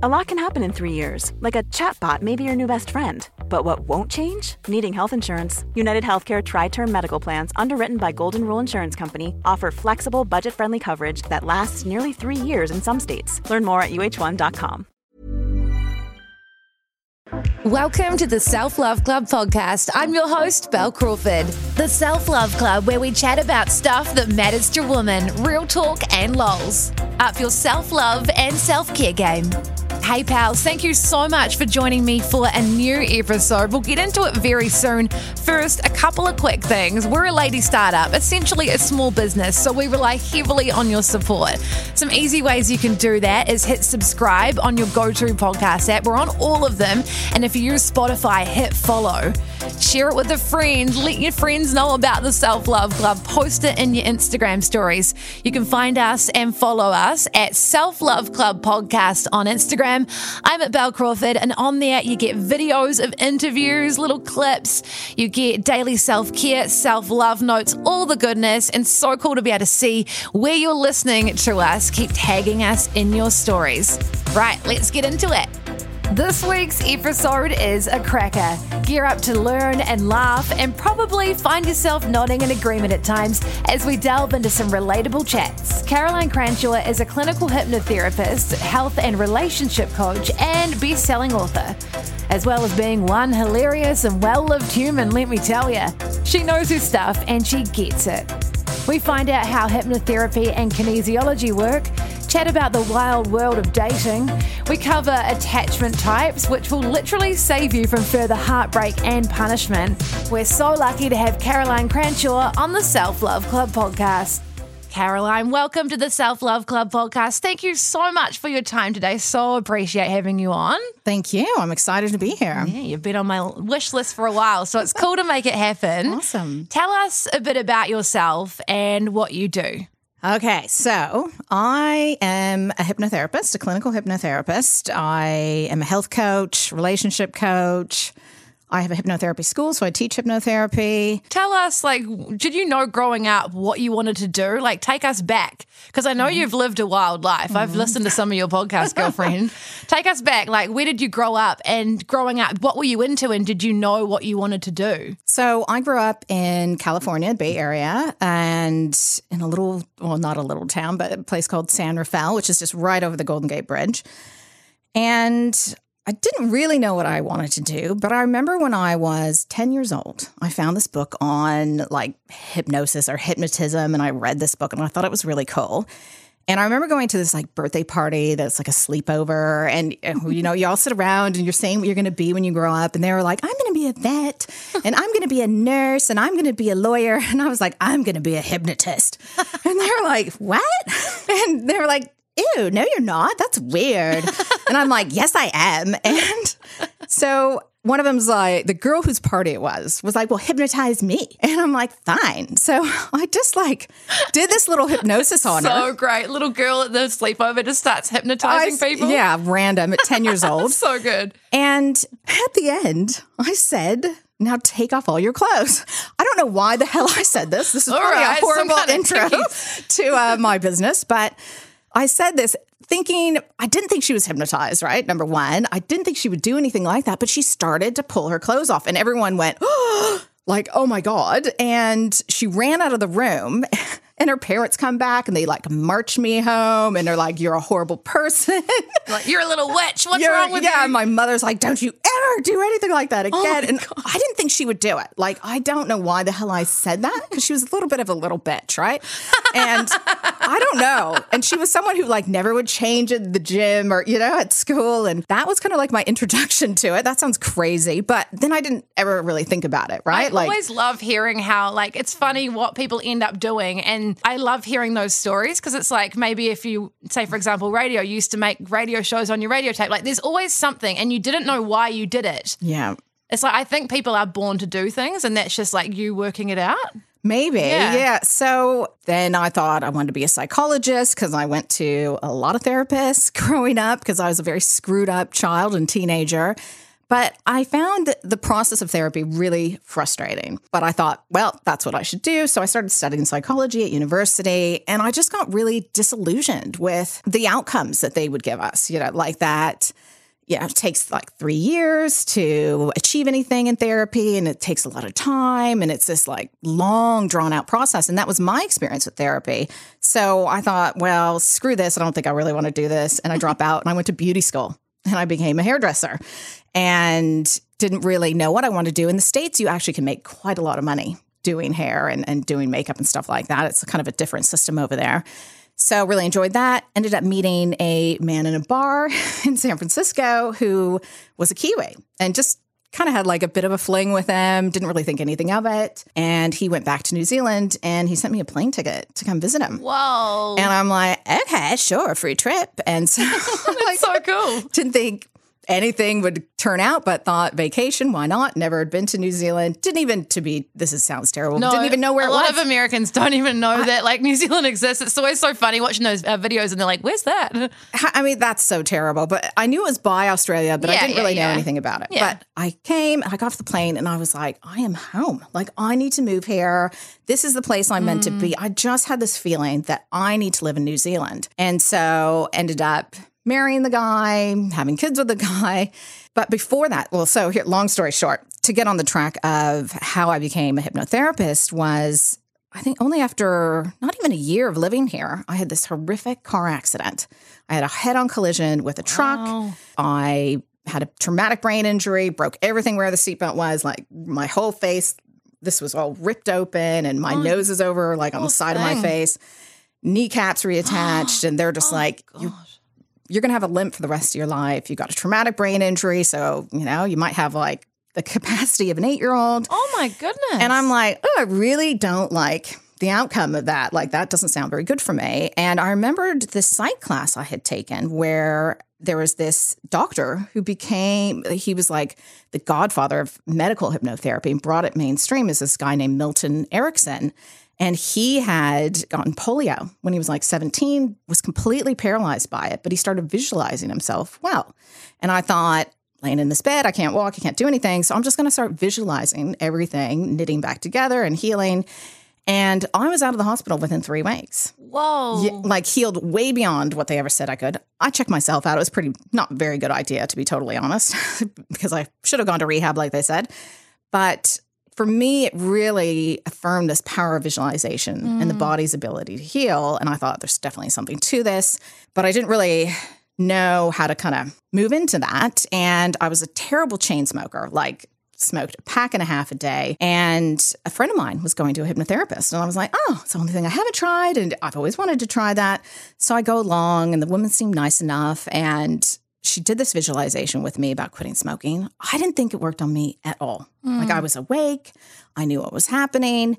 A lot can happen in three years, like a chatbot may be your new best friend. But what won't change? Needing health insurance. United Healthcare Tri Term Medical Plans, underwritten by Golden Rule Insurance Company, offer flexible, budget friendly coverage that lasts nearly three years in some states. Learn more at uh1.com. Welcome to the Self Love Club podcast. I'm your host, Bel Crawford. The Self Love Club, where we chat about stuff that matters to women, real talk and lols. Up your self love and self care game. Hey, pals, thank you so much for joining me for a new episode. We'll get into it very soon. First, a couple of quick things. We're a lady startup, essentially a small business, so we rely heavily on your support. Some easy ways you can do that is hit subscribe on your go to podcast app. We're on all of them. And if you use Spotify, hit follow. Share it with a friend. Let your friends know about the Self Love Club. Post it in your Instagram stories. You can find us and follow us at Self Love Club Podcast on Instagram. I'm at Bel Crawford, and on there you get videos of interviews, little clips. You get daily self care, self love notes, all the goodness, and so cool to be able to see where you're listening to us. Keep tagging us in your stories. Right, let's get into it. This week's episode is a cracker. Gear up to learn and laugh, and probably find yourself nodding in agreement at times as we delve into some relatable chats. Caroline Cranshaw is a clinical hypnotherapist, health and relationship coach, and best selling author. As well as being one hilarious and well lived human, let me tell you. She knows her stuff and she gets it. We find out how hypnotherapy and kinesiology work chat about the wild world of dating. We cover attachment types, which will literally save you from further heartbreak and punishment. We're so lucky to have Caroline Cranshaw on the Self Love Club podcast. Caroline, welcome to the Self Love Club podcast. Thank you so much for your time today. So appreciate having you on. Thank you. I'm excited to be here. Yeah, you've been on my wish list for a while, so it's cool to make it happen. Awesome. Tell us a bit about yourself and what you do. Okay, so I am a hypnotherapist, a clinical hypnotherapist. I am a health coach, relationship coach. I have a hypnotherapy school, so I teach hypnotherapy. Tell us, like, did you know growing up what you wanted to do? Like, take us back. Because I know mm-hmm. you've lived a wild life. Mm-hmm. I've listened to some of your podcasts, girlfriend. take us back. Like, where did you grow up? And growing up, what were you into? And did you know what you wanted to do? So, I grew up in California, Bay Area, and in a little, well, not a little town, but a place called San Rafael, which is just right over the Golden Gate Bridge. And I didn't really know what I wanted to do, but I remember when I was 10 years old, I found this book on like hypnosis or hypnotism, and I read this book and I thought it was really cool. And I remember going to this like birthday party that's like a sleepover, and you know, you all sit around and you're saying what you're going to be when you grow up. And they were like, I'm going to be a vet, and I'm going to be a nurse, and I'm going to be a lawyer. And I was like, I'm going to be a hypnotist. And they were like, What? And they were like, ew, no, you're not. That's weird. and I'm like, yes, I am. And so one of them's like, the girl whose party it was was like, well, hypnotize me. And I'm like, fine. So I just like did this little hypnosis on so her. So great. Little girl at the sleepover just starts hypnotizing I, people. Yeah, random at 10 years old. so good. And at the end, I said, now take off all your clothes. I don't know why the hell I said this. This is probably right, a horrible intro to uh, my business, but I said this thinking, I didn't think she was hypnotized, right? Number one, I didn't think she would do anything like that, but she started to pull her clothes off, and everyone went, oh, like, oh my God. And she ran out of the room. And her parents come back and they like march me home and they're like, You're a horrible person. Like, you're a little witch. What's you're, wrong with yeah, you? Yeah, my mother's like, Don't you ever do anything like that oh again. Oh and God. I didn't think she would do it. Like, I don't know why the hell I said that because she was a little bit of a little bitch, right? And I don't know. And she was someone who like never would change at the gym or, you know, at school. And that was kind of like my introduction to it. That sounds crazy. But then I didn't ever really think about it, right? I like, always love hearing how, like, it's funny what people end up doing. And I love hearing those stories because it's like maybe if you say, for example, radio, you used to make radio shows on your radio tape. Like there's always something, and you didn't know why you did it. Yeah. It's like I think people are born to do things, and that's just like you working it out. Maybe. Yeah. yeah. So then I thought I wanted to be a psychologist because I went to a lot of therapists growing up because I was a very screwed up child and teenager. But I found the process of therapy really frustrating. But I thought, well, that's what I should do. So I started studying psychology at university and I just got really disillusioned with the outcomes that they would give us, you know, like that yeah, it takes like three years to achieve anything in therapy, and it takes a lot of time, and it's this like long, drawn out process. And that was my experience with therapy. So I thought, well, screw this. I don't think I really want to do this. And I drop out and I went to beauty school and I became a hairdresser and didn't really know what I wanted to do. In the States, you actually can make quite a lot of money doing hair and, and doing makeup and stuff like that. It's kind of a different system over there. So really enjoyed that. Ended up meeting a man in a bar in San Francisco who was a Kiwi and just kind of had like a bit of a fling with him, didn't really think anything of it. And he went back to New Zealand and he sent me a plane ticket to come visit him. Whoa. And I'm like, okay, sure, free trip. And so That's so cool. didn't think anything would turn out, but thought vacation, why not? Never had been to New Zealand. Didn't even to be this is sounds terrible. No, didn't even know where a it lot was. of Americans don't even know that like New Zealand exists. It's always so funny watching those uh, videos and they're like, "Where's that?" I mean, that's so terrible. But I knew it was by Australia, but I didn't yeah, really know yeah. anything about it. Yeah. But I came, I got off the plane, and I was like, I am home. Like, I need to move here. This is the place I'm meant to be. Mm. I just had this feeling that I need to live in New Zealand. And so ended up marrying the guy, having kids with the guy. But before that, well, so here, long story short, to get on the track of how I became a hypnotherapist was I think only after not even a year of living here, I had this horrific car accident. I had a head on collision with a truck. Wow. I had a traumatic brain injury, broke everything where the seatbelt was, like my whole face. This was all ripped open, and my oh, nose is over, like on the poor side of my thing. face. Kneecaps reattached, and they're just oh, like, you you're going to have a limp for the rest of your life. You got a traumatic brain injury. So, you know, you might have like the capacity of an eight year old. Oh my goodness. And I'm like, oh, I really don't like the outcome of that. Like, that doesn't sound very good for me. And I remembered this psych class I had taken where there was this doctor who became, he was like the godfather of medical hypnotherapy and brought it mainstream is this guy named Milton Erickson. And he had gotten polio when he was like 17, was completely paralyzed by it, but he started visualizing himself well. And I thought, laying in this bed, I can't walk, I can't do anything. So I'm just going to start visualizing everything, knitting back together and healing. And I was out of the hospital within three weeks. Whoa. Yeah, like healed way beyond what they ever said I could. I checked myself out. It was pretty not very good idea to be totally honest, because I should have gone to rehab like they said. But for me, it really affirmed this power of visualization and the mm. body's ability to heal. And I thought there's definitely something to this, but I didn't really know how to kind of move into that. And I was a terrible chain smoker, like smoked a pack and a half a day. And a friend of mine was going to a hypnotherapist. And I was like, oh, it's the only thing I haven't tried. And I've always wanted to try that. So I go along, and the woman seemed nice enough. And she did this visualization with me about quitting smoking. I didn't think it worked on me at all. Like I mm. was awake, I knew what was happening.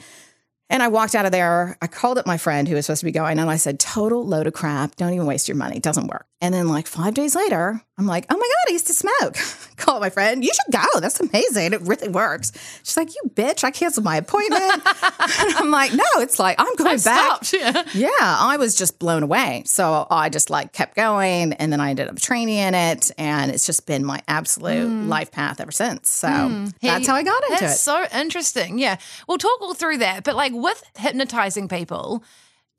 And I walked out of there. I called up my friend who was supposed to be going, and I said, "Total load of crap. Don't even waste your money. It doesn't work." And then, like five days later, I'm like, "Oh my god, I used to smoke." Call my friend. You should go. That's amazing. It really works. She's like, "You bitch! I canceled my appointment." and I'm like, "No, it's like I'm going back." Stopped. Yeah. Yeah, I was just blown away. So I just like kept going, and then I ended up training in it, and it's just been my absolute mm. life path ever since. So hmm. that's how I got into That's it. so interesting. Yeah. We'll talk all through that. But like with hypnotizing people,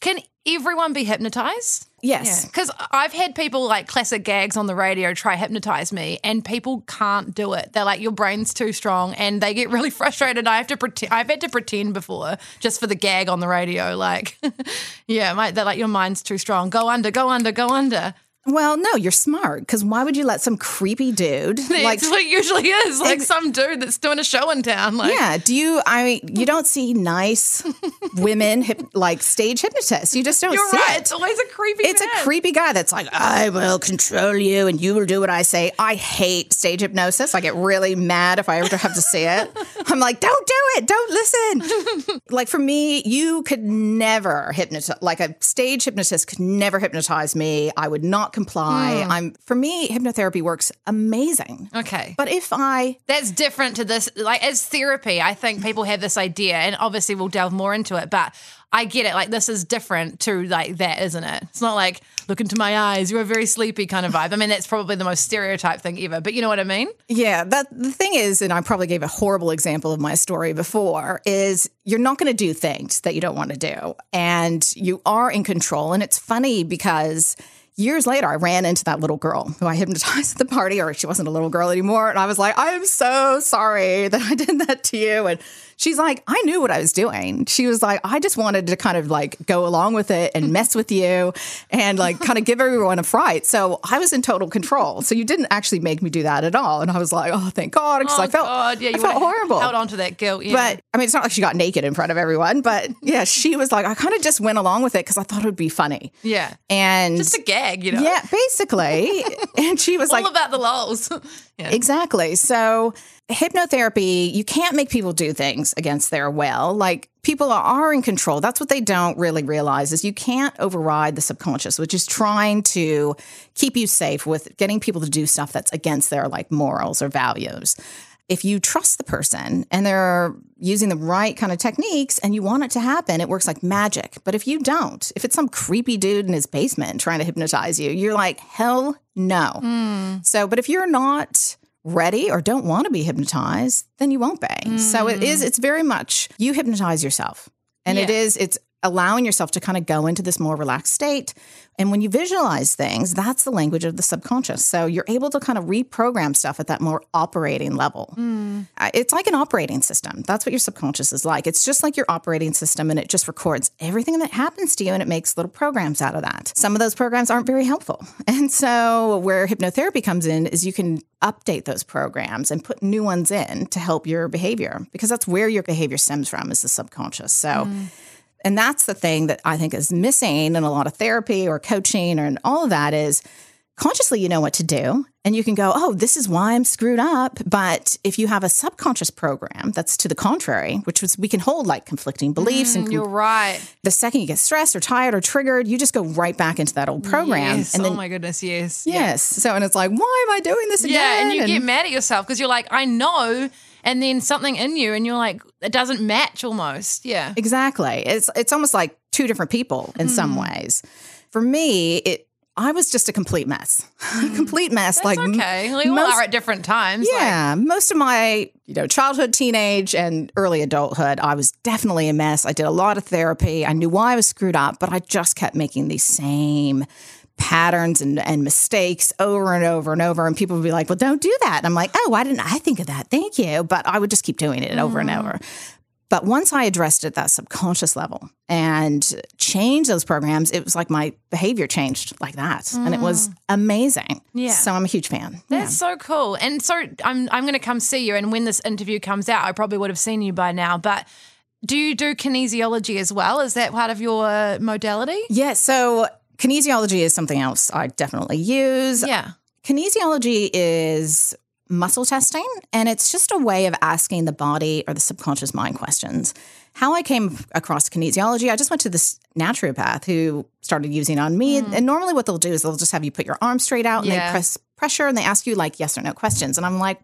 can everyone be hypnotized? yes. Because I've had people like classic gags on the radio try hypnotize me, and people can't do it. They're like, your brain's too strong, and they get really frustrated. I have to pretend. I've had to pretend before just for the gag on the radio. Like, yeah, my, they're like, your mind's too strong. Go under, go under, go under. Well, no, you're smart because why would you let some creepy dude like? it's what it usually is. Like Ex- some dude that's doing a show in town. Like, Yeah, do you? I mean, you don't see nice women hip, like stage hypnotists. You just don't. you're see right. It. It's always a creepy. It's man. a creepy guy that's like, I will control you and you will do what I say. I hate stage hypnosis. I get really mad if I ever have to see it. I'm like, don't do it. Don't listen. like for me, you could never hypnotize, like a stage hypnotist could never hypnotize me. I would not comply. Hmm. I'm, for me, hypnotherapy works amazing. Okay. But if I That's different to this. Like as therapy, I think people have this idea, and obviously we'll delve more into it. But I get it. Like this is different to like that, isn't it? It's not like look into my eyes, you're a very sleepy kind of vibe. I mean, that's probably the most stereotype thing ever. But you know what I mean? Yeah, that the thing is, and I probably gave a horrible example of my story before, is you're not going to do things that you don't want to do. And you are in control. And it's funny because years later, I ran into that little girl who I hypnotized at the party, or she wasn't a little girl anymore. And I was like, I am so sorry that I did that to you. And she's like, I knew what I was doing. She was like, I just wanted to kind of like go along with it and mess with you and like kind of give everyone a fright. So I was in total control. So you didn't actually make me do that at all. And I was like, oh, thank God. Because Oh, I felt, God. Yeah, I you felt horrible. Held on to that guilt. Yeah. But I mean, it's not like she got naked in front of everyone, but yeah, she was like, I kind of just went along with it because I thought it would be funny. yeah. And Just a gag, you know? yeah, basically. and she was All like, about the lols. yeah. Exactly. So, hypnotherapy, you can't make people do things against their will. Like, people are in control. That's what they don't really realize is you can't override the subconscious, which is trying to keep you safe with getting people to do stuff that's against their like morals or values. If you trust the person and they're using the right kind of techniques and you want it to happen, it works like magic. But if you don't, if it's some creepy dude in his basement trying to hypnotize you, you're like, hell no. Hmm. So, but if you're not ready or don't want to be hypnotized, then you won't be. So it is, mm. it's very much you hypnotize yourself. And it Yeah. is, it's allowing yourself to kind of go into this more relaxed state. And when you visualize things, that's the language of the subconscious. So you're able to kind of reprogram stuff at that more operating level. Uh, It's like an operating system. That's what your subconscious is like. It's just like your operating system, and it just records everything that happens to you and it makes little programs out of that. Some of those programs aren't very helpful. And so, where hypnotherapy comes in is you can update those programs and put new ones in to help your behavior because that's where your behavior stems from is the subconscious. So, and that's the thing that I think is missing in a lot of therapy or coaching or all of that is consciously you know what to do and you can go, oh, this is why I'm screwed up. But if you have a subconscious program that's to the contrary, which was we can hold like conflicting beliefs and mm, You're right. the second you get stressed or tired or triggered, you just go right back into that old program. Yes. And then oh my goodness, yes. yes. So and it's like, why am I doing this again? Yeah, and you get mad at yourself because you're like, I know, and then something in you, and you're like, it doesn't match almost. Yeah. Exactly. It's it's almost like two different people in some Hmm. ways. For me, it I was just a complete mess. complete mess. That's like okay. we all are at different times. like- Yeah, most of my you know childhood, teenage, and early adulthood, I was definitely a mess. I did a lot of therapy. I knew why I was screwed up, but I just kept making these same patterns and, and mistakes over and over and over. And people would be like, "Well, don't do that." And I'm like, "Oh, why didn't I think of that? Thank you." But I would just keep doing it over and mm. over. But once I addressed it at that subconscious level and changed those programs, it was like my behavior changed like that. And it was mm. amazing. Yeah. So I'm a huge fan. Yeah. That's so cool. And so I'm I'm going to come see you. And when this interview comes out, I probably would have seen you by now. But do you do kinesiology as well? Is that part of your modality? Yeah, so kinesiology is something else I definitely use. Yeah. Kinesiology is muscle testing, and it's just a way of asking the body or the subconscious mind questions. How I came across kinesiology, I just went to this naturopath who started using it on me. Hmm. And normally, what they'll do is they'll just have you put your arm straight out and Yeah. they press pressure and they ask you like yes or no questions. And I'm like,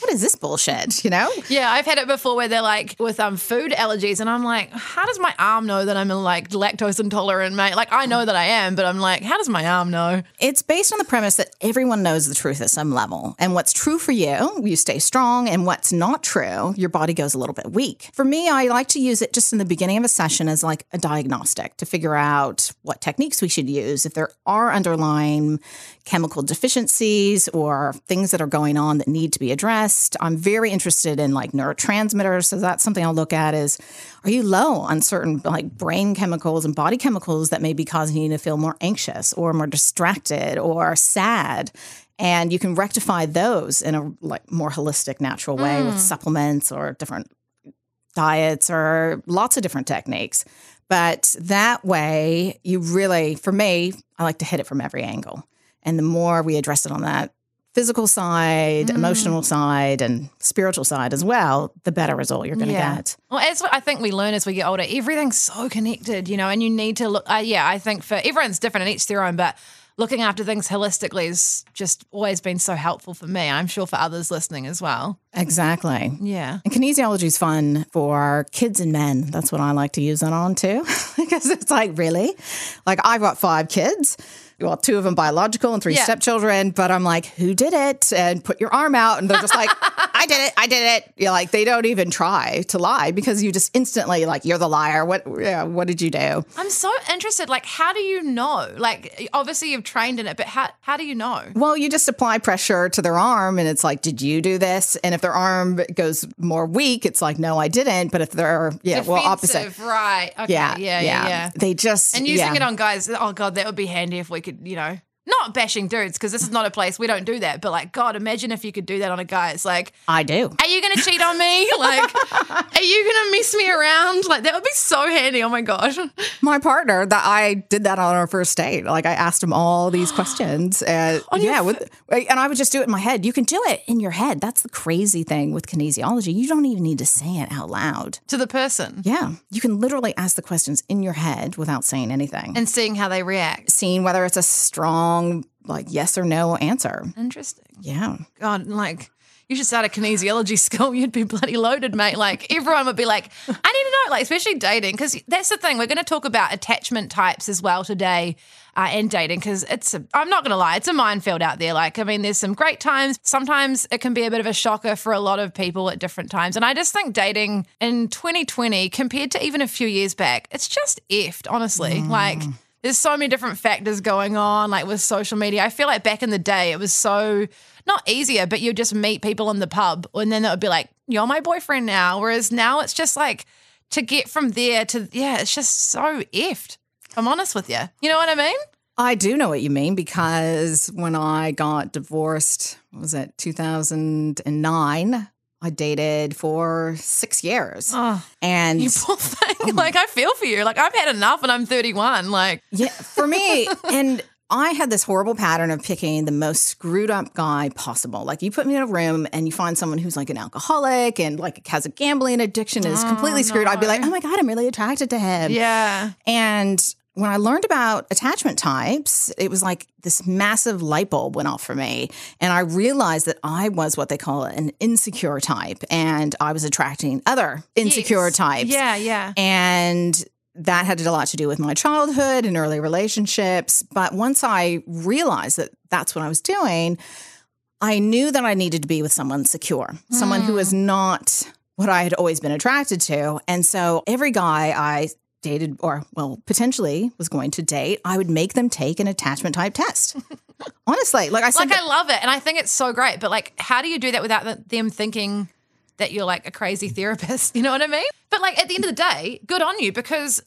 what is this bullshit? You know? Yeah, I've had it before where they're like with um food allergies, and I'm like, how does my arm know that I'm like lactose intolerant, mate? Like I know that I am, but I'm like, how does my arm know? It's based on the premise that everyone knows the truth at some level. And what's true for you, you stay strong. And what's not true, your body goes a little bit weak. For me, I like to use it just in the beginning of a session as like a diagnostic to figure out what techniques we should use. If there are underlying chemical deficiencies or things that are going on that need to be addressed, I'm very interested in like neurotransmitters. So that's something I'll look at is are you low on certain like brain chemicals and body chemicals that may be causing you to feel more anxious or more distracted or sad? And you can rectify those in a like more holistic, natural way with mm. supplements or different diets or lots of different techniques. But that way, you really, for me, I like to hit it from every angle. And the more we address it on that physical side, emotional side, and spiritual side as well, the better result you're going to Yeah. get. Well, as I think we learn as we get older, everything's so connected, you know, and you need to look. Uh, yeah, I think for everyone's different and each their own, but looking after things holistically has just always been so helpful for me. I'm sure for others listening as well. Exactly. Yeah. And kinesiology is fun for kids and men. That's what I like to use it on too. because it's like, really? Like, I've got five kids. Well, two of them biological and three Yeah. stepchildren. But I'm like, who did it? And put your arm out. And they're just like, I did it. I did it. You're like, they don't even try to lie because you just instantly, like, you're the liar. What, yeah, what did you do? I'm so interested. Like, how do you know? Like, obviously you've trained in it, but how, how do you know? Well, you just apply pressure to their arm and it's like, did you do this? And if their arm goes more weak, it's like, no, I didn't. But if they're, yeah, well, opposite. Right. Okay. Yeah, Yeah. Yeah. Yeah. They just, And using yeah. it on guys, oh God, that would be handy if we could, you know, not bashing dudes, because this is not a place we don't do that. But like, God, imagine if you could do that on a guy. It's like, I do. are you going to cheat on me? Like, are you going to mess me around? Like, that would be so handy. Oh my gosh. My partner, that I did that on our first date. Like I asked him all these questions, uh, and On your yeah, with, uh, and I would just do it in my head. You can do it in your head. That's the crazy thing with kinesiology. You don't even need to say it out loud. To the person Yeah, you can literally ask the questions in your head without saying anything, and seeing how they react. seeing whether it's a strong like yes or no answer. Interesting. Yeah. God, like, you should start a kinesiology school. You'd be bloody loaded, mate. Like, everyone would be like, I need to know, like, especially dating, because that's the thing. We're going to talk about attachment types as well today uh, and dating, because it's, I'm not going to lie, it's a minefield out there. Like, I mean, there's some great times. Sometimes it can be a bit of a shocker for a lot of people at different times. And I just think dating in 2020, compared to even a few years back, it's just effed, honestly. Like, there's so many different factors going on, like with social media. I feel like back in the day, it was so not easier, but you'd just meet people in the pub, and then it would be like, "You're my boyfriend now." Whereas now, it's just like to get from there to yeah, it's just so effed. I'm honest with you. You know what I mean? I do know what you mean because when I got divorced, was it 2009? I dated for six years, Oh, and you poor thing. Oh like I feel for you. Like I've had enough, and I'm 31. Like yeah, for me, and I had this horrible pattern of picking the most screwed up guy possible. Like you put me in a room and you find someone who's like an alcoholic and like has a gambling addiction and is oh, completely screwed. I'd be like, oh my god, I'm really attracted to him. yeah, And when I learned about attachment types, it was like this massive light bulb went off for me. And I realized that I was what they call an insecure type and I was attracting other insecure Yes. types. Yeah, yeah. And that had a lot to do with my childhood and early relationships. But once I realized that that's what I was doing, I knew that I needed to be with someone secure, someone who hmm. was not what I had always been attracted to. And so every guy I dated or well potentially was going to date i would make them take an attachment type test honestly like i said Like I love it, and I think it's so great. But like, how do you do that without them thinking that you're like a crazy therapist? You know what I mean? But like at the end of the day, good on you because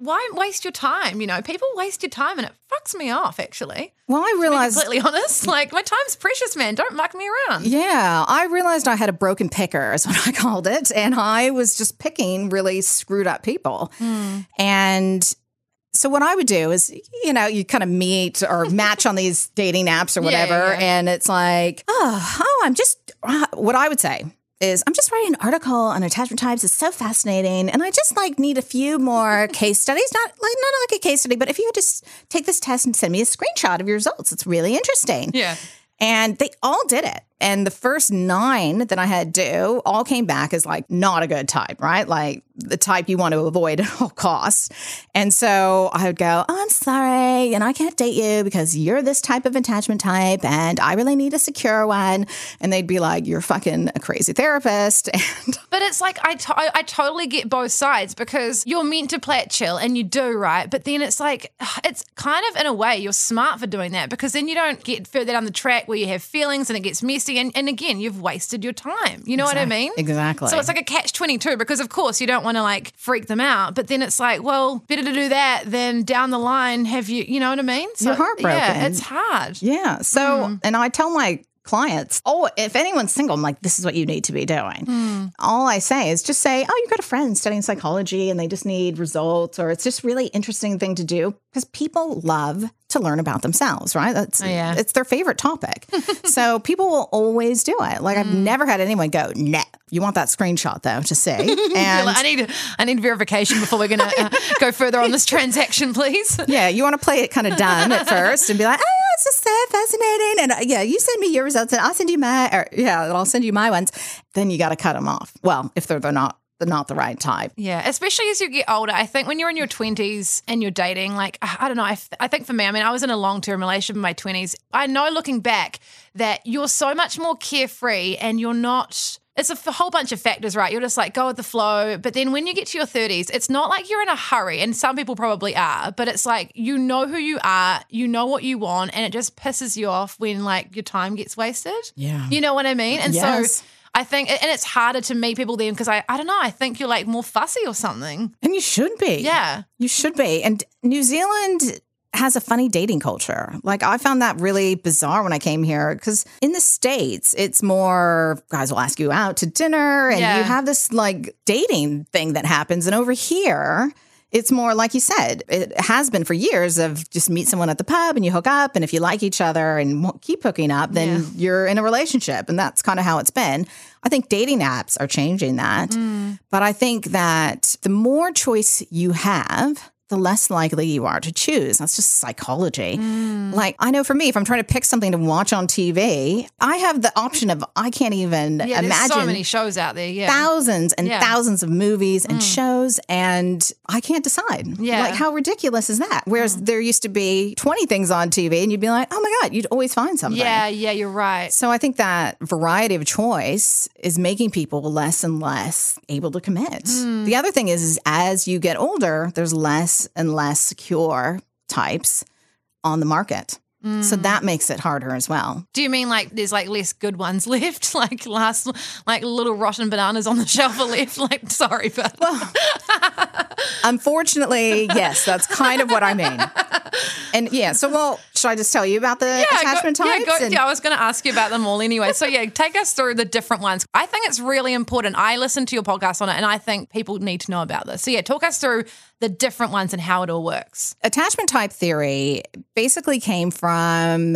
why waste your time? You know, people waste your time, and it fucks me off. Actually, well i to be realized completely honest, like my time's precious, man. Don't muck me around. Yeah, I realized I had a broken picker, is what I called it. And I was just picking really screwed up people. Hmm. And so what I would do is, you know, you kind of meet or match on these dating apps or Yeah, yeah, whatever. yeah. And it's like, oh, oh, I'm just, what I would say is I'm just writing an article on attachment types. It's so fascinating. And I just like need a few more case studies, not like, not like a case study, but if you just take this test and send me a screenshot of your results, it's really interesting. Yeah. And they all did it. And the first nine that I had do all came back as like not a good type, right? Like the type you want to avoid at all costs. And so I would go, oh, I'm sorry, and I can't date you because you're this type of attachment type, and I really need a secure one. And they'd be like, You're fucking a crazy therapist. And But it's like I, to- I I totally get both sides because you're meant to play it chill and you do right, but then it's like it's kind of in a way you're smart for doing that because then you don't get further down the track where you have feelings and it gets messy and, and again you've wasted your time. You know what I mean? Exactly. So it's like a catch twenty two because of course you don't want to like freak them out, but then it's like well better to do that than down the line have you you know what I mean? So, You're heartbroken. Yeah, it's hard. Yeah. So, Mm-hmm. and I tell my clients, oh, if anyone's single, I'm like, this is what you need to be doing. All I say is just say, oh, you've got a friend studying psychology and they just need results, or it's just really interesting thing to do because people love to learn about themselves, right? That's yeah. it's their favorite topic. so people will always do it. Like I've never had anyone go, nah. You want that screenshot though to see. And like, I need I need verification before we're going to uh, go further on this transaction, please. yeah, you want to play it kind of dumb at first and be like, oh, it's just so fascinating. And uh, yeah, you send me your results and I'll send you my, or yeah, and I'll send you my ones. Then you got to cut them off. Well, if they're, they're not, not the right type. Yeah, especially as you get older. I think when you're in your 20s and you're dating, like, I don't know, I, I think for me, I mean, I was in a long term relationship in my 20s. I know looking back that you're so much more carefree and you're not. It's a whole bunch of factors, right? You're just like go with the flow. But then when you get to your 30s, it's not like you're in a hurry. And some people probably are, but it's like you know who you are, you know what you want, and it just pisses you off when like your time gets wasted. Yeah. You know what I mean? And Yes. so I think, and it's harder to meet people then because I, I don't know, I think you're like more fussy or something. And you should be. Yeah. You should be. And New Zealand has a funny dating culture. Like I found that really bizarre when I came here because in the States, it's more guys will ask you out to dinner and Yeah. you have this like dating thing that happens. And over here, it's more like you said, it has been for years of just meet someone at the pub and you hook up. And if you like each other and keep hooking up, then Yeah. you're in a relationship. And that's kind of how it's been. I think dating apps are changing that. Mm. But I think that the more choice you have, the less likely you are to choose. That's just psychology. Mm. Like, I know for me, if I'm trying to pick something to watch on TV, I have the option of I can't even Yeah, there's imagine so many shows out there. Yeah. thousands and Yeah. thousands of movies and mm. shows, and I can't decide. Yeah. Like, how ridiculous is that? Whereas mm. there used to be 20 things on TV, and you'd be like, oh my God, you'd always find something. yeah, yeah, you're right. So I think that variety of choice is making people less and less able to commit. Hmm. The other thing is, is as you get older, there's less and less secure types on the market. So Hmm. that makes it harder as well. Do you mean like there's like less good ones left? Like last, like little rotten bananas on the shelf are left? Like, sorry, but Well, Unfortunately, yes, that's kind of what I mean. And yeah, so well, should I just tell you about the attachment go, types? Yeah, go, and- yeah, I was going to ask you about them all anyway. So yeah, take us through the different ones. I think it's really important. I listened to your podcast on it, and I think people need to know about this. So yeah, talk us through the different ones and how it all works. attachment type theory basically came from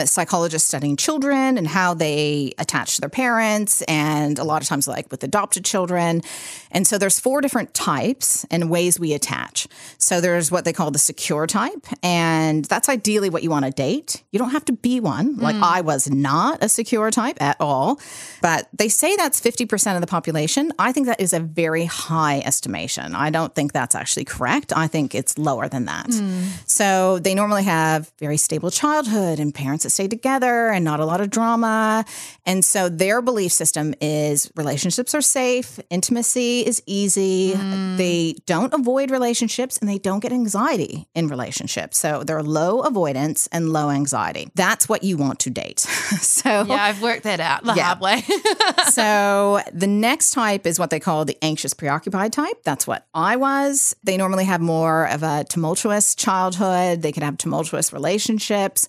psychologists studying children and how they attach to their parents and a lot of times like with adopted children. And so there's four different types and ways we attach. So there's what they call the secure type and that's ideally what you want to date. You don't have to be one like mm. i was not a secure type at all but they say that's 50% of the population. I think that is a very high estimation. I don't think that's actually correct. I think it's lower than that. Mm. So they normally have very stable childhood and parents that stay together and not a lot of drama. And so their belief system is relationships are safe, intimacy is easy. Mm. They don't avoid relationships and they don't get anxiety in relationships. So they're low avoidance and low anxiety. That's what you want to date. so Yeah, I've worked that out the Yeah. hard way. so the next type is what they call the anxious preoccupied type. That's what I was. They normally have more of a tumultuous childhood. They can have tumultuous relationships.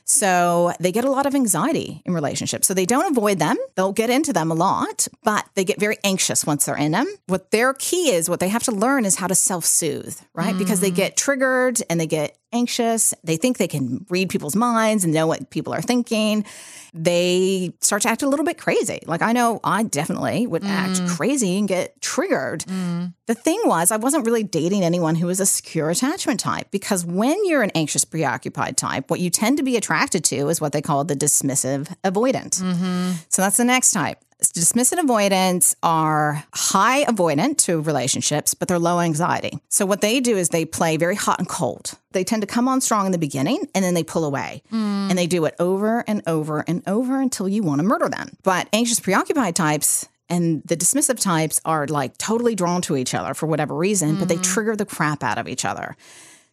So they get a lot of anxiety in relationships. So they don't avoid them. They'll get into them a lot, but they get very anxious once they're in them. What their key is, what they have to learn is how to self soothe, right? Because they hmm. get triggered and they get anxious. They think they can read people's minds and know what people are thinking. They start to act a little bit crazy. Like I know I definitely would act hmm. crazy and get triggered. Hmm. The thing was, I wasn't really dating anyone who was a secure attachment type because when you're an anxious, preoccupied type, what you tend to be attracted to is what they call the dismissive avoidant. So that's the next type. Dismissive avoidants are high avoidant to relationships, but they're low anxiety. So what they do is they play very hot and cold. They tend to come on strong in the beginning and then they pull away. And they do it over and over and over until you want to murder them. But anxious preoccupied types and the dismissive types are like totally drawn to each other for whatever reason, but they mm-hmm. trigger the crap out of each other.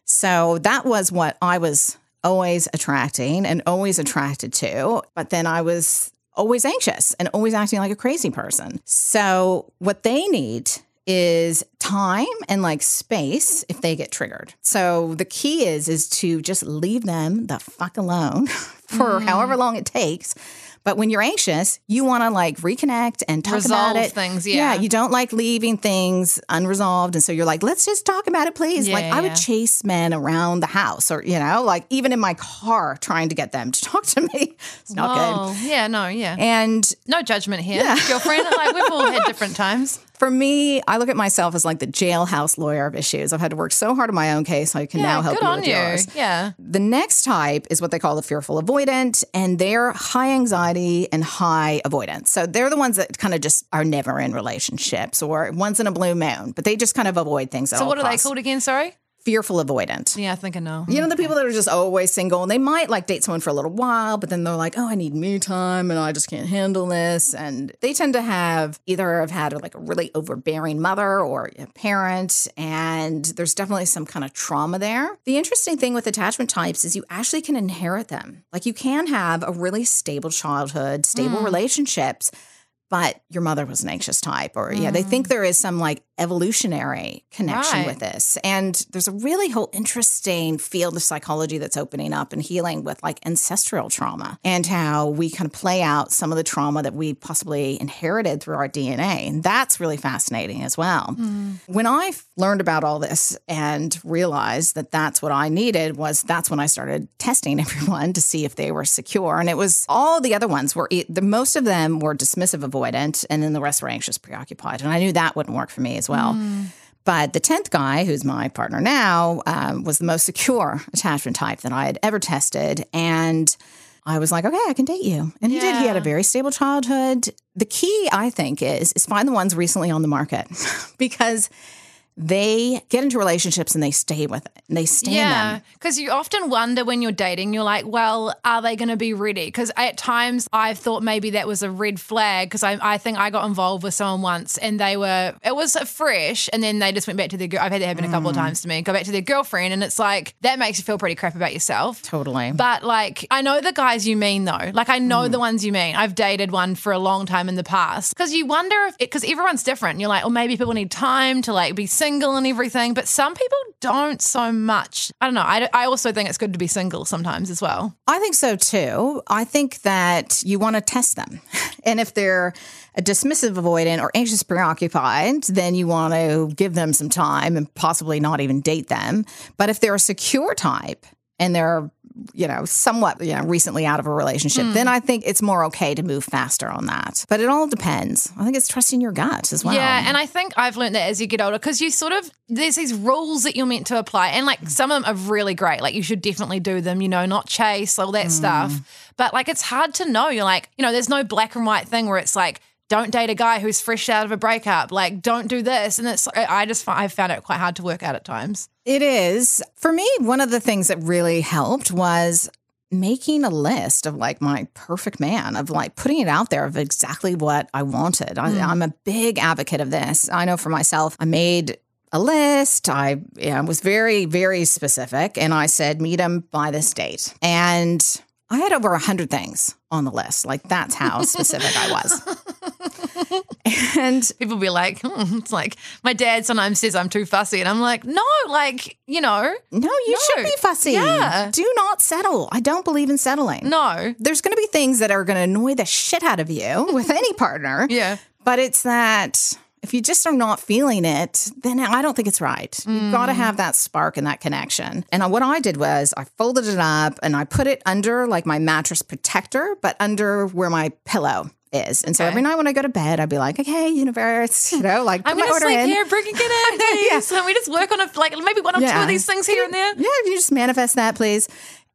So that was what I was always attracting and always attracted to. But then I was always anxious and always acting like a crazy person. So what they need is time and like space if they get triggered. So the key is is to just leave them the fuck alone for mm. however long it takes. But when you're anxious, you want to like reconnect and talk Resolve about it. things, yeah. you don't like leaving things unresolved, and so you're like, let's just talk about it, please. Yeah, like I would chase men around the house, or you know, like even in my car, trying to get them to talk to me. It's not good. yeah, no, yeah. And No judgment here. Girlfriend, like we've all had different times. For me, I look at myself as like the jailhouse lawyer of issues. I've had to work so hard on my own case, I can Yeah, now help you with you. yours. Yeah. The next type is what they call the fearful avoidant, and they're high anxiety and high avoidance. So they're the ones that kind of just are never in relationships or once in a blue moon, but they just kind of avoid things. At So what are they called again? Sorry. Fearful avoidant. Yeah, I think I know. You know, the people that are just always single and they might like date someone for a little while, but then they're like, oh, I need me time and I just can't handle this. And they tend to have either have had like a really overbearing mother or a parent, and there's definitely some kind of trauma there. The interesting thing with attachment types is you actually can inherit them. Like you can have a really stable childhood, stable mm. relationships. But your mother was an anxious type, or yeah, they mm. think there is some like evolutionary connection Right. with this. And there's a really whole interesting field of psychology that's opening up and healing with like ancestral trauma and how we kind of play out some of the trauma that we possibly inherited through our DNA. And that's really fascinating as well. Mm. When I learned about all this and realized that that's what I needed was that's when I started testing everyone to see if they were secure. And it was all the other ones were the most of them were dismissive avoidant and then the rest were anxious preoccupied. And I knew that wouldn't work for me as well. But the 10th guy, who's my partner now, um, was the most secure attachment type that I had ever tested. And I was like, okay, I can date you. And he did. He had a very stable childhood. The key, I think, is is find the ones recently on the market because they get into relationships and they stay with it. And they stay in Yeah, because you often wonder when you're dating, you're like, well, are they going to be ready? Because at times I've thought maybe that was a red flag because I, I think I got involved with someone once and they were, it was fresh and then they just went back to their, girl- I've had that happen a Mm. couple of times to me, go back to their girlfriend and it's like, that makes you feel pretty crap about yourself. Totally. But like, I know the guys you mean though. Like, I know Mm. the ones you mean. I've dated one for a long time in the past because you wonder if, because everyone's different. You're like, oh, maybe people need time to like be single and everything. But some people don't so much. I don't know. I, I also think it's good to be single sometimes as well. I think so too. I think that you want to test them. And if they're a dismissive avoidant or anxious preoccupied, then you want to give them some time and possibly not even date them. But if they're a secure type and they're, you know, somewhat, you know, recently out of a relationship, then hmm. I think it's more okay to move faster on that. But it all depends. I think it's trusting your gut as well. Yeah, and I think I've learned that as you get older because you sort of there's these rules that you're meant to apply, and like hmm. some of them are really great. Like you should definitely do them, you know, not chase all that hmm. stuff. But like it's hard to know. You're like, you know, there's no black and white thing where it's like. Don't date a guy who's fresh out of a breakup. Like, don't do this, and it's. I just I found it quite hard to work out at times. It is. For me, one of the things that really helped was making a list of like my perfect man, of like putting it out there of exactly what I wanted. I, mm. I'm a big advocate of this. I know for myself, I made a list. I yeah, was very, very specific. And I said, meet him by this date. And I had over a hundred things on the list. Like that's how specific I was. and People be like, hmm, it's like my dad sometimes says I'm too fussy, and I'm like, no, like you know, no, you No. should be fussy. Yeah. Do not settle. I don't believe in settling. no, there's going to be things that are going to annoy the shit out of you with any partner. yeah. But it's that if you just are not feeling it, then I don't think it's right. You've got to have that spark and that connection. And what I did was I folded it up and I put it under like my mattress protector, but under where my pillow is. And so every night when I go to bed, I'd be like, okay, universe, you know, like I'm gonna order sleep in. here. Bring it in, please. Can we just work on a like maybe one or two of these things here and there? Yeah, you just manifest that, please.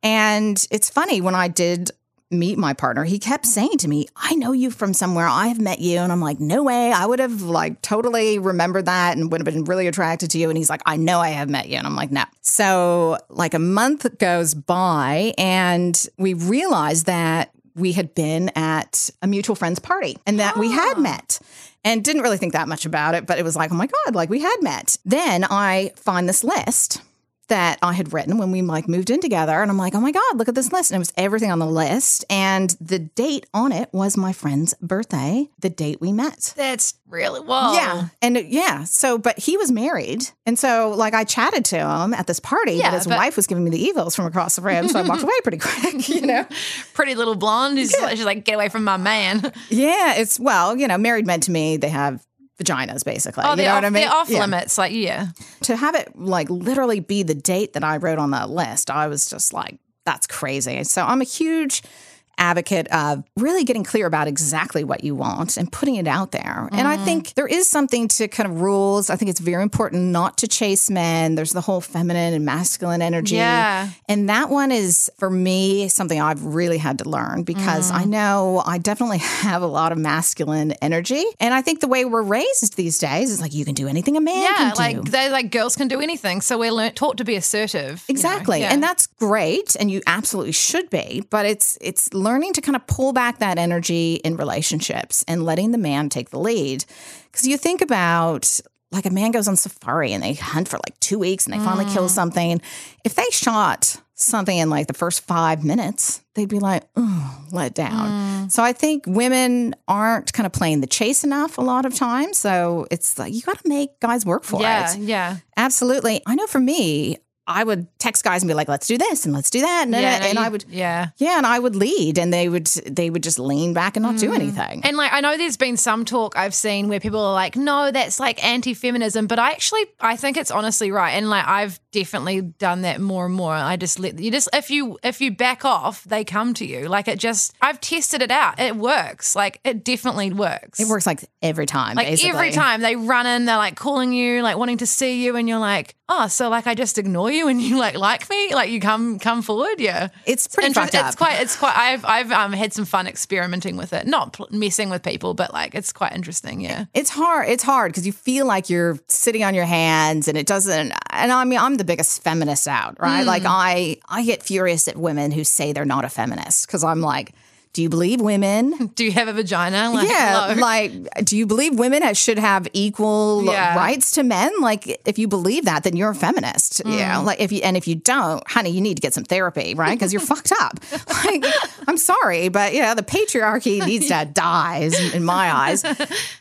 And it's funny when I did meet my partner, he kept saying to me, I know you from somewhere. I have met you. And I'm like, no way. I would have like totally remembered that and would have been really attracted to you. And he's like, I know I have met you. And I'm like, no. So like a month goes by and we realize that we had been at a mutual friend's party and that we had ah. met and didn't really think that much about it, but it was like, oh my God, like we had met. Then I find this list that I had written when we like moved in together. And I'm like, oh my God, look at this list. And it was everything on the list. And the date on it was my friend's birthday, the date we met. That's really well. Yeah. And yeah. So, but he was married. And so, like, I chatted to him at this party, Yeah, but his but- wife was giving me the evils from across the room. So I walked away pretty quick, you know? Pretty little blonde. She's, she's like, get away from my man. Yeah. It's, well, you know, married men to me, they have vaginas basically. Oh, you they're know off, what I mean? they're off Yeah. limits. Like, yeah. to have it like literally be the date that I wrote on that list, I was just like, that's crazy. So I'm a huge advocate of really getting clear about exactly what you want and putting it out there. And I mm-hmm. think there is something to kind of rules. I think it's very important not to chase men. There's the whole feminine and masculine energy. Yeah. And that one is for me something I've really had to learn because I mm-hmm. know I definitely have a lot of masculine energy. And I think the way we're raised these days is like you can do anything a man Yeah, can do. like they like girls can do anything, so we're learnt, taught to be assertive. you know, Exactly. yeah. And that's great and you absolutely should be, but it's it's learning to kind of pull back that energy in relationships and letting the man take the lead. Cuz you think about like a man goes on safari and they hunt for like 2 weeks and they finally Mm. kill something. If they shot something in like the first 5 minutes, they'd be like, "Oh, let down." Mm. So I think women aren't kind of playing the chase enough a lot of times. So it's like you got to make guys work for yeah, it. yeah, Absolutely. I know for me, I would text guys and be like, let's do this and let's do that. And, yeah. and I would, yeah. yeah, and I would lead and they would, they would just lean back and not do mm. anything. And like I know there's been some talk I've seen where people are like, no, that's like anti-feminism, but I actually I think it's honestly right. And like I've definitely done that more and more. I just let you just if you if you back off, they come to you. Like it just I've tested it out. It works. Like it definitely works. it works like every time. Like basically. every time they run in, they're like calling you, like wanting to see you, and you're like, oh, so like I just ignore you and you like like me, like you come come forward, yeah. It's pretty Interest- fucked up. It's quite. It's quite. I've I've um, had some fun experimenting with it, not pl- messing with people, but like it's quite interesting. Yeah. It's hard. It's hard because you feel like you're sitting on your hands and it doesn't. And I mean, I'm the biggest feminist out, right? Mm. Like I, I get furious at women who say they're not a feminist because I'm like, do you believe women? Do you have a vagina? Like, yeah, hello. like, do you believe women should have equal Yeah. rights to men? Like, if you believe that, then you're a feminist. Yeah, Mm. like if you and if you don't, honey, you need to get some therapy, right? Because you're fucked up. Like, I'm sorry, but yeah, the patriarchy needs to die in my eyes.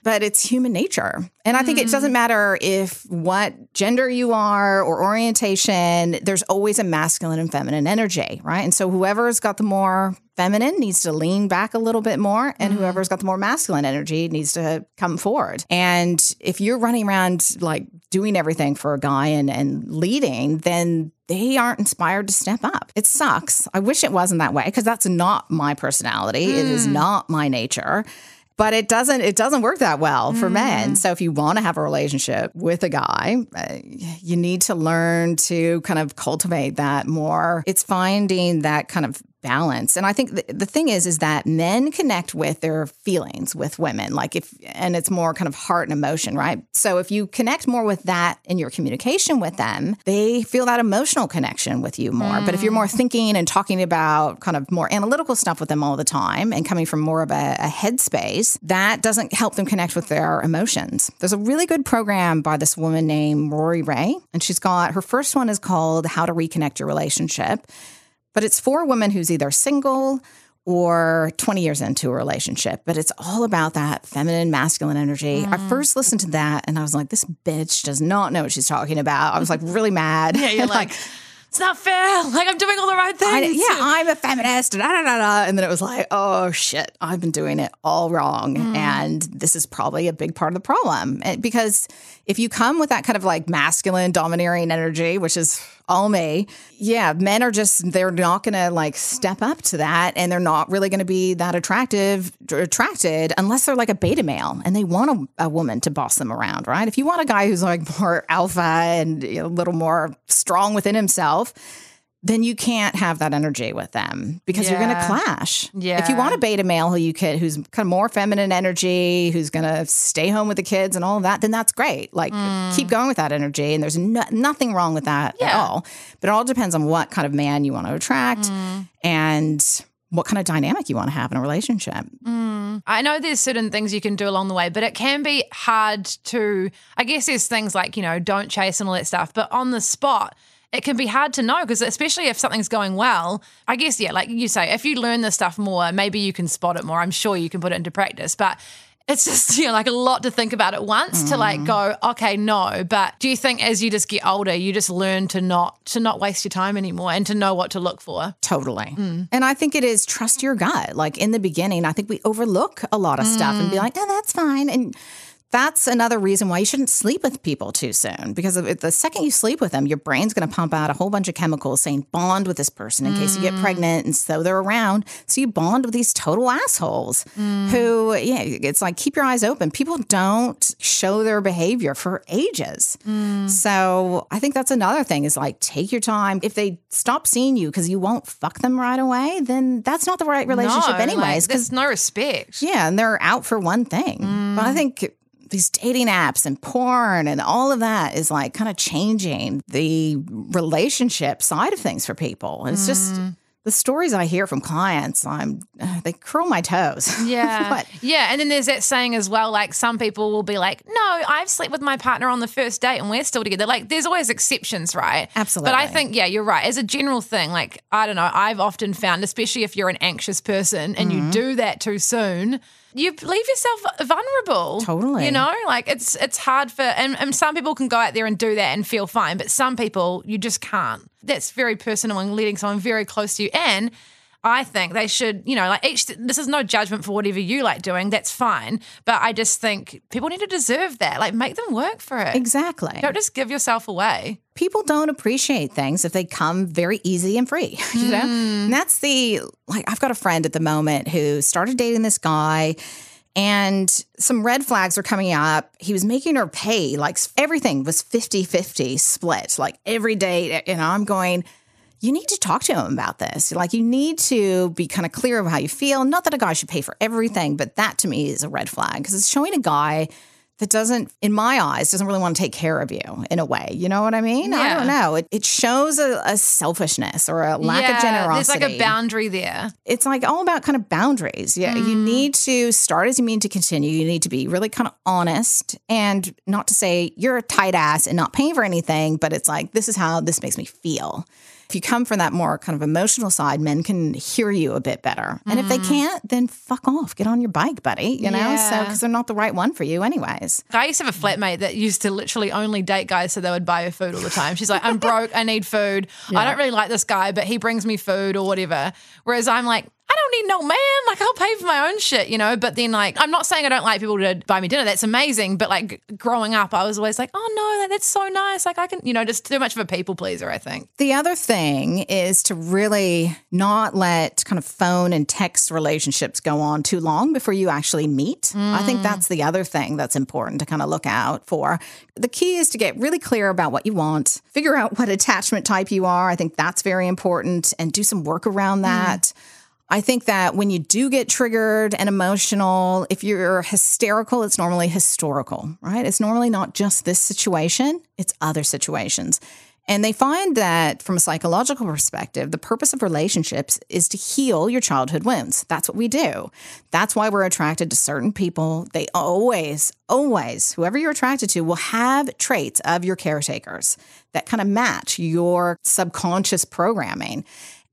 But it's human nature, and I think it Mm. doesn't matter if what gender you are or orientation. There's always a masculine and feminine energy, right? And so whoever's got the more feminine needs to lean back a little bit more and mm-hmm. whoever's got the more masculine energy needs to come forward. And if you're running around like doing everything for a guy and, and leading then they aren't inspired to step up. It sucks. I wish it wasn't that way because that's not my personality. It is mm. not my nature. But it doesn't it doesn't work that well for men. Mm. So if you want to have a relationship with a guy uh, you need to learn to kind of cultivate that more. It's finding that kind of balance. And i think the, the thing is is that men connect with their feelings with women like if and it's more kind of heart and emotion right? So if you connect more with that in your communication with them they feel that emotional connection with you more. But if you're more mm. thinking and talking about kind of more analytical stuff with them all the time and coming from more of a, a headspace that doesn't help them connect with their emotions. There's a really good program by this woman named Rori Raye and she's got her first one is called how to reconnect your relationship but it's for a woman who's either single or 20 years into a relationship, but it's all about that feminine, masculine energy. I mm. first listened to that and I was like, this bitch does not know what she's talking about. I was like really mad. yeah, you're like, it's not fair. Like I'm doing all the right I, things. yeah, I'm a feminist. Da, da, da, da. And then it was like, oh shit, I've been doing it all wrong. Mm. And this is probably a big part of the problem. And- Because if you come with that kind of like masculine, domineering energy, which is all me, yeah, men are just, they're not going to like step up to that. And they're not really going to be that attractive, attracted unless they're like a beta male and they want a, a woman to boss them around, right? If you want a guy who's like more alpha and a little more strong within himself, then you can't have that energy with them because you're going to clash. Yeah. If you want a beta male who you could, who's kind of more feminine energy, who's going to stay home with the kids and all of that, then that's great. Like hmm. keep going with that energy, and there's no, nothing wrong with that at all. But it all depends on what kind of man you want to attract hmm. and what kind of dynamic you want to have in a relationship. Hmm. I know there's certain things you can do along the way, but it can be hard to. I guess there's things like you know don't chase and all that stuff, but on the spot. It can be hard to know because especially if something's going well, I guess yeah, like you say, if you learn this stuff more, maybe you can spot it more. I'm sure you can put it into practice, but it's just you know like a lot to think about at once to like mm-hmm. go okay no but do you think as you just get older you just learn to not to not waste your time anymore and to know what to look for Totally. Mm. And I think it is trust your gut. Like in the beginning, I think we overlook a lot of stuff and be mm. like, oh, that's fine. And that's another reason why you shouldn't sleep with people too soon because the second you sleep with them, your brain's going to pump out a whole bunch of chemicals saying bond with this person in case you get pregnant. And so they're around. So you bond with these total assholes who, yeah, it's like keep your eyes open. People don't show their behavior for ages. So I think that's another thing is like take your time. If they stop seeing you because you won't fuck them right away, then that's not the right relationship, No, anyways. Because there's no respect yeah, and they're out for one thing. But I think these dating apps and porn and all of that is like kind of changing the relationship side of things for people. It's just the stories I hear from clients. I'm uh, they curl my toes. Yeah. What? Yeah. And then there's that saying as well, like some people will be like, no, I've slept with my partner on the first date and we're still together. Like there's always exceptions, right? Absolutely. But I think, yeah, you're right. As a general thing, like, I don't know, I've often found, especially if you're an anxious person and Mm-hmm. you do that too soon, you leave yourself vulnerable. Totally. You know, like it's it's hard for and, and some people can go out there and do that and feel fine, but some people you just can't. That's very personal and letting someone very close to you. And I think they should, you know, like each, this is no judgment for whatever you like doing. That's fine. But I just think people need to deserve that. Like make them work for it. Exactly. Don't just give yourself away. people don't appreciate things if they come very easy and free, you know? Hmm. And that's the, like, I've got a friend at the moment who started dating this guy and some red flags are coming up. He was making her pay, like, everything was 50 50 split, like every day. You know, I'm going, you need to talk to him about this. Like, you need to be kind of clear of how you feel. Not that a guy should pay for everything, but that to me is a red flag because it's showing a guy that doesn't, in my eyes, doesn't really want to take care of you in a way. You know what I mean? I don't know. It, it shows a, a selfishness or a lack yeah, of generosity. There's like a boundary there. It's like all about kind of boundaries. Yeah. You Mm. need to start as you mean to continue. You need to be really kind of honest and not to say you're a tight ass and not paying for anything, but it's like, this is how this makes me feel. If you come from that more kind of emotional side, men can hear you a bit better. And if they can't, then fuck off. Get on your bike, buddy. You know, so Mm. Because they're not the right one for you, anyways. I used to have a flatmate that used to literally only date guys so they would buy her food all the time. She's like, I'm broke, I need food. I don't really like this guy, but he brings me food or whatever. Whereas I'm like, I don't need no man. Like I'll pay for my own shit, you know. But then, like, I'm not saying I don't like people to buy me dinner. That's amazing. But like growing up, I was always like, oh no, that, that's so nice. Like I can, you know, just too much of a people pleaser. I think. The other thing is to really not let kind of phone and text relationships go on too long before you actually meet. I think mm. that's the other thing that's important to kind of look out for. The key is to get really clear about what you want, figure out what attachment type you are. I think that's very important and do some work around mm. that. I think that when you do get triggered and emotional, if you're hysterical, it's normally historical, right? It's normally not just this situation, it's other situations. And they find that from a psychological perspective, the purpose of relationships is to heal your childhood wounds. That's what we do. That's why we're attracted to certain people. They always, always, whoever you're attracted to will have traits of your caretakers that kind of match your subconscious programming.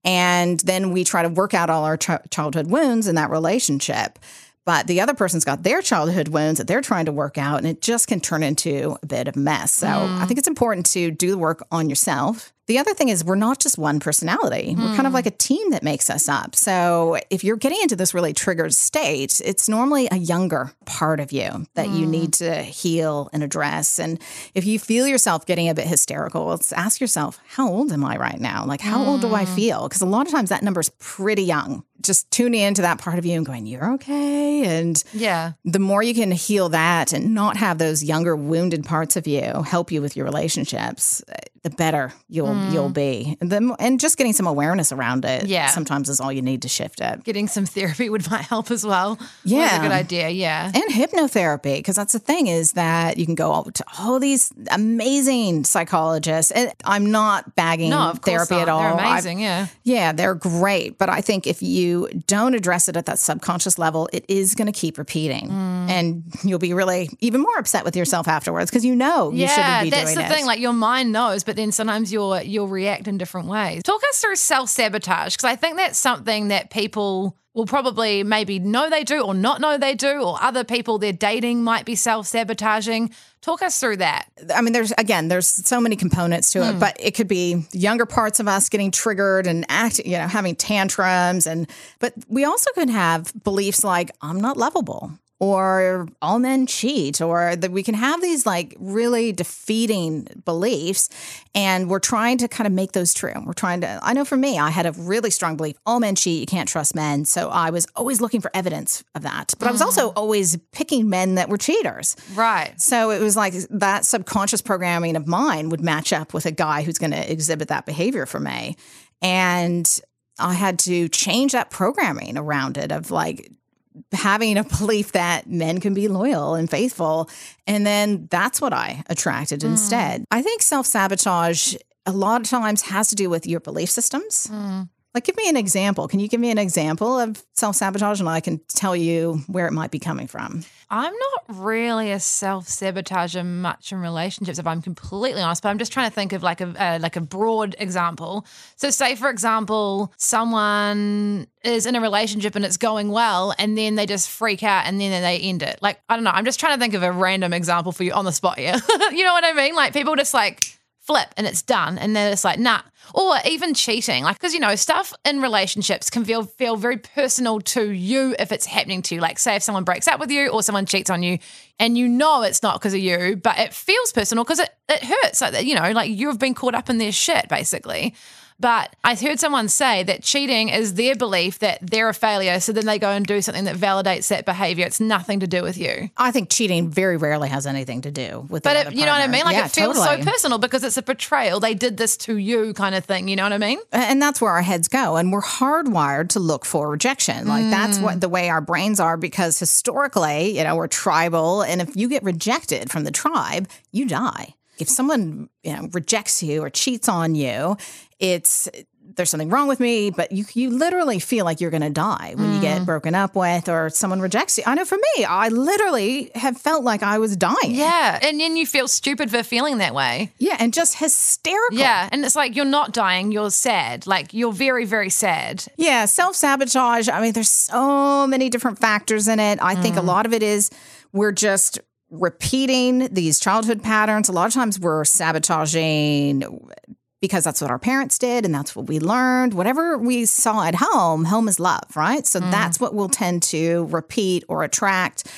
And then we try to work out all our ch- childhood wounds in that relationship. But the other person's got their childhood wounds that they're trying to work out, and it just can turn into a bit of a mess. So I mm. think it's important to do the work on yourself. The other thing is, we're not just one personality. We're kind of hmm. like a team that makes us up. So if you're getting into this really triggered state, it's normally a younger part of you that you hmm. need to heal and address. And if you feel yourself getting a bit hysterical, let's ask yourself, how old am I right now? Like, how old do I hmm. feel? Because a lot of times that number's pretty young. Just tuning into that part of you and going, you're okay. And Yeah. the more you can heal that and not have those younger wounded parts of you help you with your relationships, the better you'll you'll mm-hmm. be. And, the, and just getting some awareness around it Yeah. sometimes is all you need to shift it. Getting some therapy would might help as well. Yeah. a good idea. Yeah. And hypnotherapy, because that's the thing is that you can go to all these amazing psychologists. And I'm not bagging No, of therapy not. at all. They're I've- amazing. yeah. Yeah, they're great. But I think if you don't address it at that subconscious level, it is going to keep repeating. Mm. and you'll be really even more upset with yourself afterwards because you know you shouldn't be that's doing the it. thing. Like your mind knows, but then sometimes you'll you'll react in different ways. Talk us through self sabotage because I think that's something that people will probably maybe know they do or not know they do, or other people they're dating might be self sabotaging. Talk us through that. I mean, there's again, there's so many components to it, hmm. but it could be younger parts of us getting triggered and act, you know, having tantrums, and but we also could have beliefs like I'm not lovable. Or all men cheat, or that we can have these like really defeating beliefs, and we're trying to kind of make those true. We're trying to. I know for me, I had a really strong belief: all men cheat. You can't trust men. So I was always looking for evidence of that. But I was also mm. always picking men that were cheaters. Right. So it was like that subconscious programming of mine would match up with a guy who's going to exhibit that behavior for me. And I had to change that programming around it of like having a belief that men can be loyal and faithful. And then that's what I attracted mm. instead. I think self sabotage a lot of times has to do with your belief systems. Mm. Like, give me an example. Can you give me an example of self sabotage and I can tell you where it might be coming from? I'm not really a self sabotager much in relationships, if I'm completely honest. But I'm just trying to think of like a uh, like a broad example. So, say for example, someone is in a relationship and it's going well, and then they just freak out and then they end it. Like I don't know. I'm just trying to think of a random example for you on the spot here. you know what I mean? Like people just like flip and it's done and then it's like nah. Or even cheating like because you know stuff in relationships can feel feel very personal to you if it's happening to you. Like say if someone breaks up with you or someone cheats on you and you know it's not because of you but it feels personal because it, it hurts like you know like you've been caught up in their shit basically but I heard someone say that cheating is their belief that they're a failure. So then they go and do something that validates that behavior. It's nothing to do with you. I think cheating very rarely has anything to do with. But it, you know what I mean? Like Yeah, it feels totally. so personal because it's a betrayal. They did this to you, kind of thing. You know what I mean? and that's where our heads go and we're hardwired to look for rejection like that's Mm. what the way our brains are because historically you know we're tribal and if you get rejected from the tribe you die if someone you know rejects you or cheats on you it's there's something wrong with me but you you literally feel like you're going to die when you Mm. get broken up with or someone rejects you i know for me i literally have felt like i was dying Yeah. And then you feel stupid for feeling that way. yeah and just hysterical Yeah. And it's like you're not dying, you're sad. Like you're very, very sad. Yeah, self sabotage. I mean, there's so many different factors in it. I think a lot of it is we're just repeating these childhood patterns. A lot of times we're sabotaging because that's what our parents did and that's what we learned. Whatever we saw at home, home is love, right? So mm. that's what we'll tend to repeat or attract.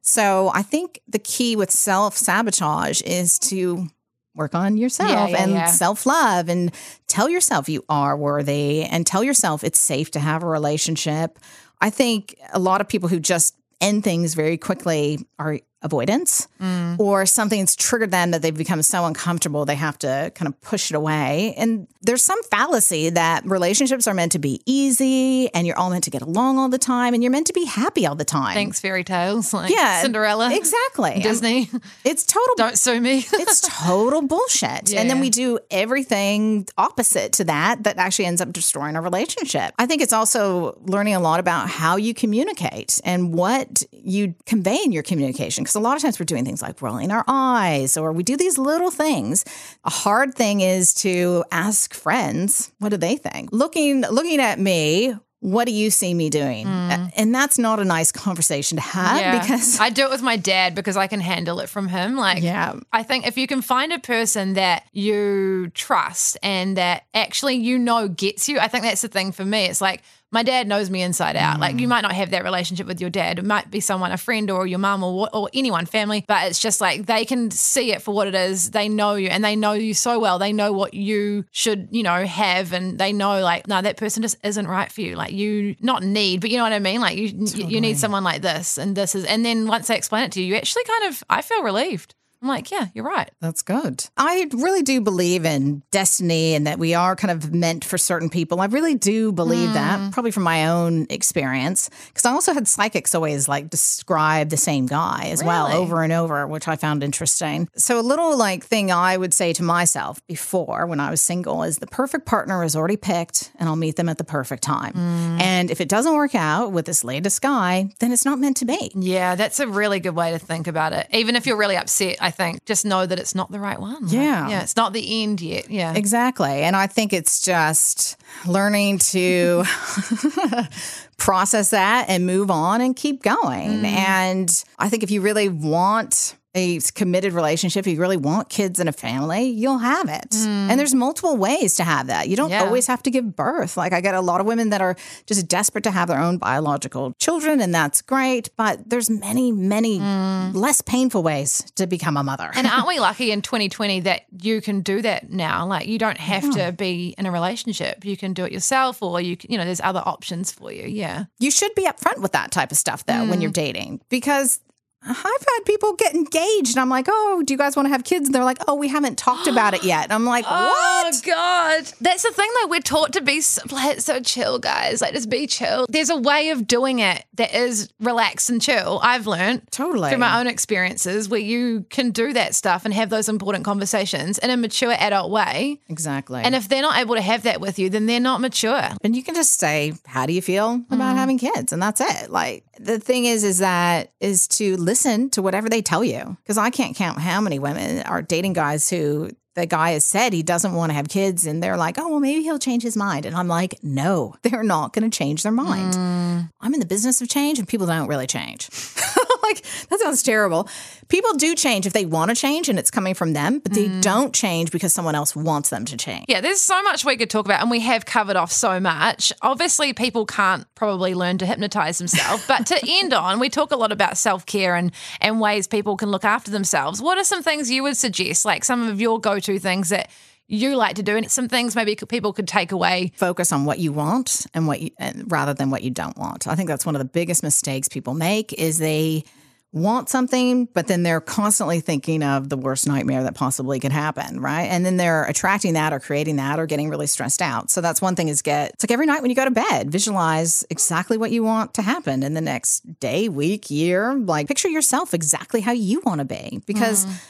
So I think the key with self sabotage is to work on yourself Yeah, yeah, and yeah. self love and tell yourself you are worthy and tell yourself it's safe to have a relationship. I think a lot of people who just end things very quickly are avoidance Mm. or something's triggered them that they've become so uncomfortable they have to kind of push it away. And there's some fallacy that relationships are meant to be easy and you're all meant to get along all the time and you're meant to be happy all the time. Thanks, fairy tales. Like Yeah, Cinderella. Exactly. Disney. It's total Don't sue me. it's total bullshit. And then we do everything opposite to that that actually ends up destroying our relationship. I think it's also learning a lot about how you communicate and what you convey in your communication. Because a lot of times we're doing things like rolling our eyes or we do these little things. A hard thing is to ask friends, what do they think? Looking looking at me, what do you see me doing? Uh, And that's not a nice conversation to have Yeah. because I do it with my dad because I can handle it from him. Like, Yeah. I think if you can find a person that you trust and that actually you know gets you, I think that's the thing for me. It's like my dad knows me inside out. Like, you mm. might not have that relationship with your dad. It might be someone, a friend or your mom or, or anyone, family, but it's just like they can see it for what it is. They know you and they know you so well. They know what you should, you know, have and they know, like, no, that person just isn't right for you. Like, you not need, but you know what I mean? Like, you, you need someone like this and this is, and then once they explain it to you, you actually kind of, I feel relieved. I'm like, yeah, you're right. That's good. I really do believe in destiny and that we are kind of meant for certain people. I really do believe Mm. that, probably from my own experience. Because I also had psychics always like describe the same guy as well over and over, which I found interesting. So, a little like thing I would say to myself before when I was single is the perfect partner is already picked and I'll meet them at the perfect time. Mm. And if it doesn't work out with this latest guy, then it's not meant to be. Yeah, that's a really good way to think about it. Even if you're really upset, I think just know that it's not the right one. Like, Yeah. yeah, it's not the end yet. Yeah, Exactly. And I think it's just learning to process that and move on and keep going. Mm-hmm. And I think if you really want a committed relationship, if you really want kids and a family, you'll have it. Hmm. And there's multiple ways to have that. You don't Yeah. always have to give birth. Like I get a lot of women that are just desperate to have their own biological children and that's great, but there's many many hmm. less painful ways to become a mother. And aren't we lucky in 2020 that you can do that now? Like you don't have to be in a relationship. You can do it yourself or you can, you know, there's other options for you. Yeah. you should be upfront with that type of stuff though when hmm. you're dating because I've had people get engaged and I'm like, oh, do you guys want to have kids? And they're like, oh, we haven't talked about it yet. And I'm like, oh, what? Oh God, that's the thing though. We're taught to be so, like, so chill, guys. Like just be chill. There's a way of doing it that is relaxed and chill. I've learned Totally. through my own experiences where you can do that stuff and have those important conversations in a mature adult way. Exactly. And if they're not able to have that with you, then they're not mature. and you can just say, how do you feel about mm. having kids? And that's it. Like the thing is, is that is to listen to whatever they tell you. Because I can't count how many women are dating guys who the guy has said he doesn't want to have kids and they're like, oh, well, maybe he'll change his mind. And I'm like, no, they're not going to change their mind. Mm. I'm in the business of change and people don't really change. like, that sounds terrible. People do change if they want to change and it's coming from them, but they mm. don't change because someone else wants them to change. Yeah, there's so much we could talk about, and we have covered off so much. Obviously, people can't probably learn to hypnotize themselves, but to end on, we talk a lot about self care and and ways people can look after themselves. What are some things you would suggest, like some of your go to things that you like to do, and some things maybe people could take away? focus on what you want and what you and rather than what you don't want. I think that's one of the biggest mistakes people make is they want something but then they're constantly thinking of the worst nightmare that possibly could happen, right? And then they're attracting that or creating that or getting really stressed out. So that's one thing is get it's like every night when you go to bed, visualize exactly what you want to happen in the next day, week, year. Like picture yourself exactly how you want to be because mm.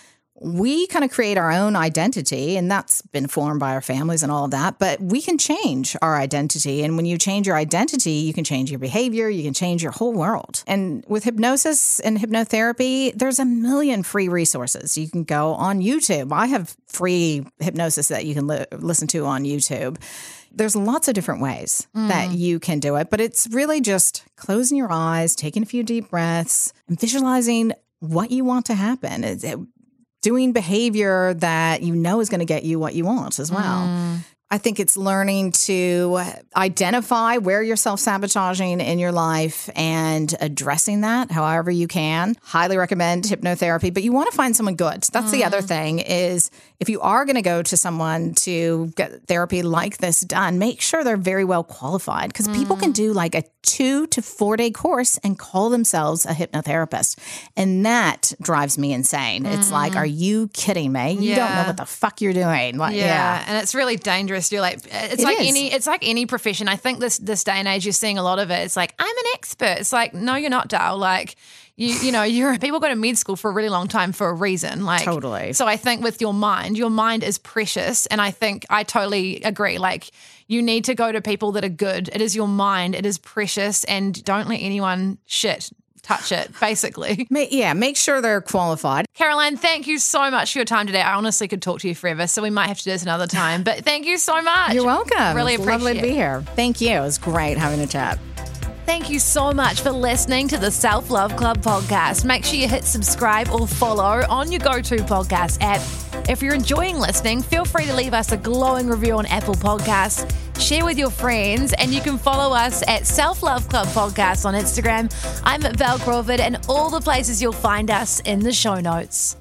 We kind of create our own identity, and that's been formed by our families and all of that. But we can change our identity. And when you change your identity, you can change your behavior, you can change your whole world. And with hypnosis and hypnotherapy, there's a million free resources. You can go on YouTube. I have free hypnosis that you can li- listen to on YouTube. There's lots of different ways mm. that you can do it, but it's really just closing your eyes, taking a few deep breaths, and visualizing what you want to happen. It- doing behavior that you know is going to get you what you want as well. Mm. I think it's learning to identify where you're self sabotaging in your life and addressing that however you can. Highly recommend hypnotherapy, but you want to find someone good. That's the other mm. thing is if you are going to go to someone to get therapy like this done, make sure they're very well qualified because people can mm. do like a two to four day course and call themselves a hypnotherapist. And that drives me insane. It's like, mm. are you kidding me? You don't know what the fuck you're doing. Like, Yeah, and it's really dangerous. You're like, it's It like is. any, it's like any profession. I think this this day and age, you're seeing a lot of it. It's like I'm an expert. It's like, no, you're not, Dal. Like, you, you know, you're people go to med school for a really long time for a reason. Like, Totally. So I think with your mind, your mind is precious, and I think I totally agree. Like, you need to go to people that are good. It is your mind. It is precious, and don't let anyone shit touch it. Basically. Yeah, make sure they're qualified. Caroline, thank you so much for your time today. I honestly could talk to you forever, so we might have to do this another time. But thank you so much. You're welcome. Really it's appreciate lovely to be here. Thank you. It was great having a chat. Thank you so much for listening to the Self Love Club podcast. Make sure you hit subscribe or follow on your go to podcast app. If you're enjoying listening, feel free to leave us a glowing review on Apple Podcasts, share with your friends, and you can follow us at Self Love Club Podcast on Instagram. I'm Bel Crawford, and all the places you'll find us in the show notes.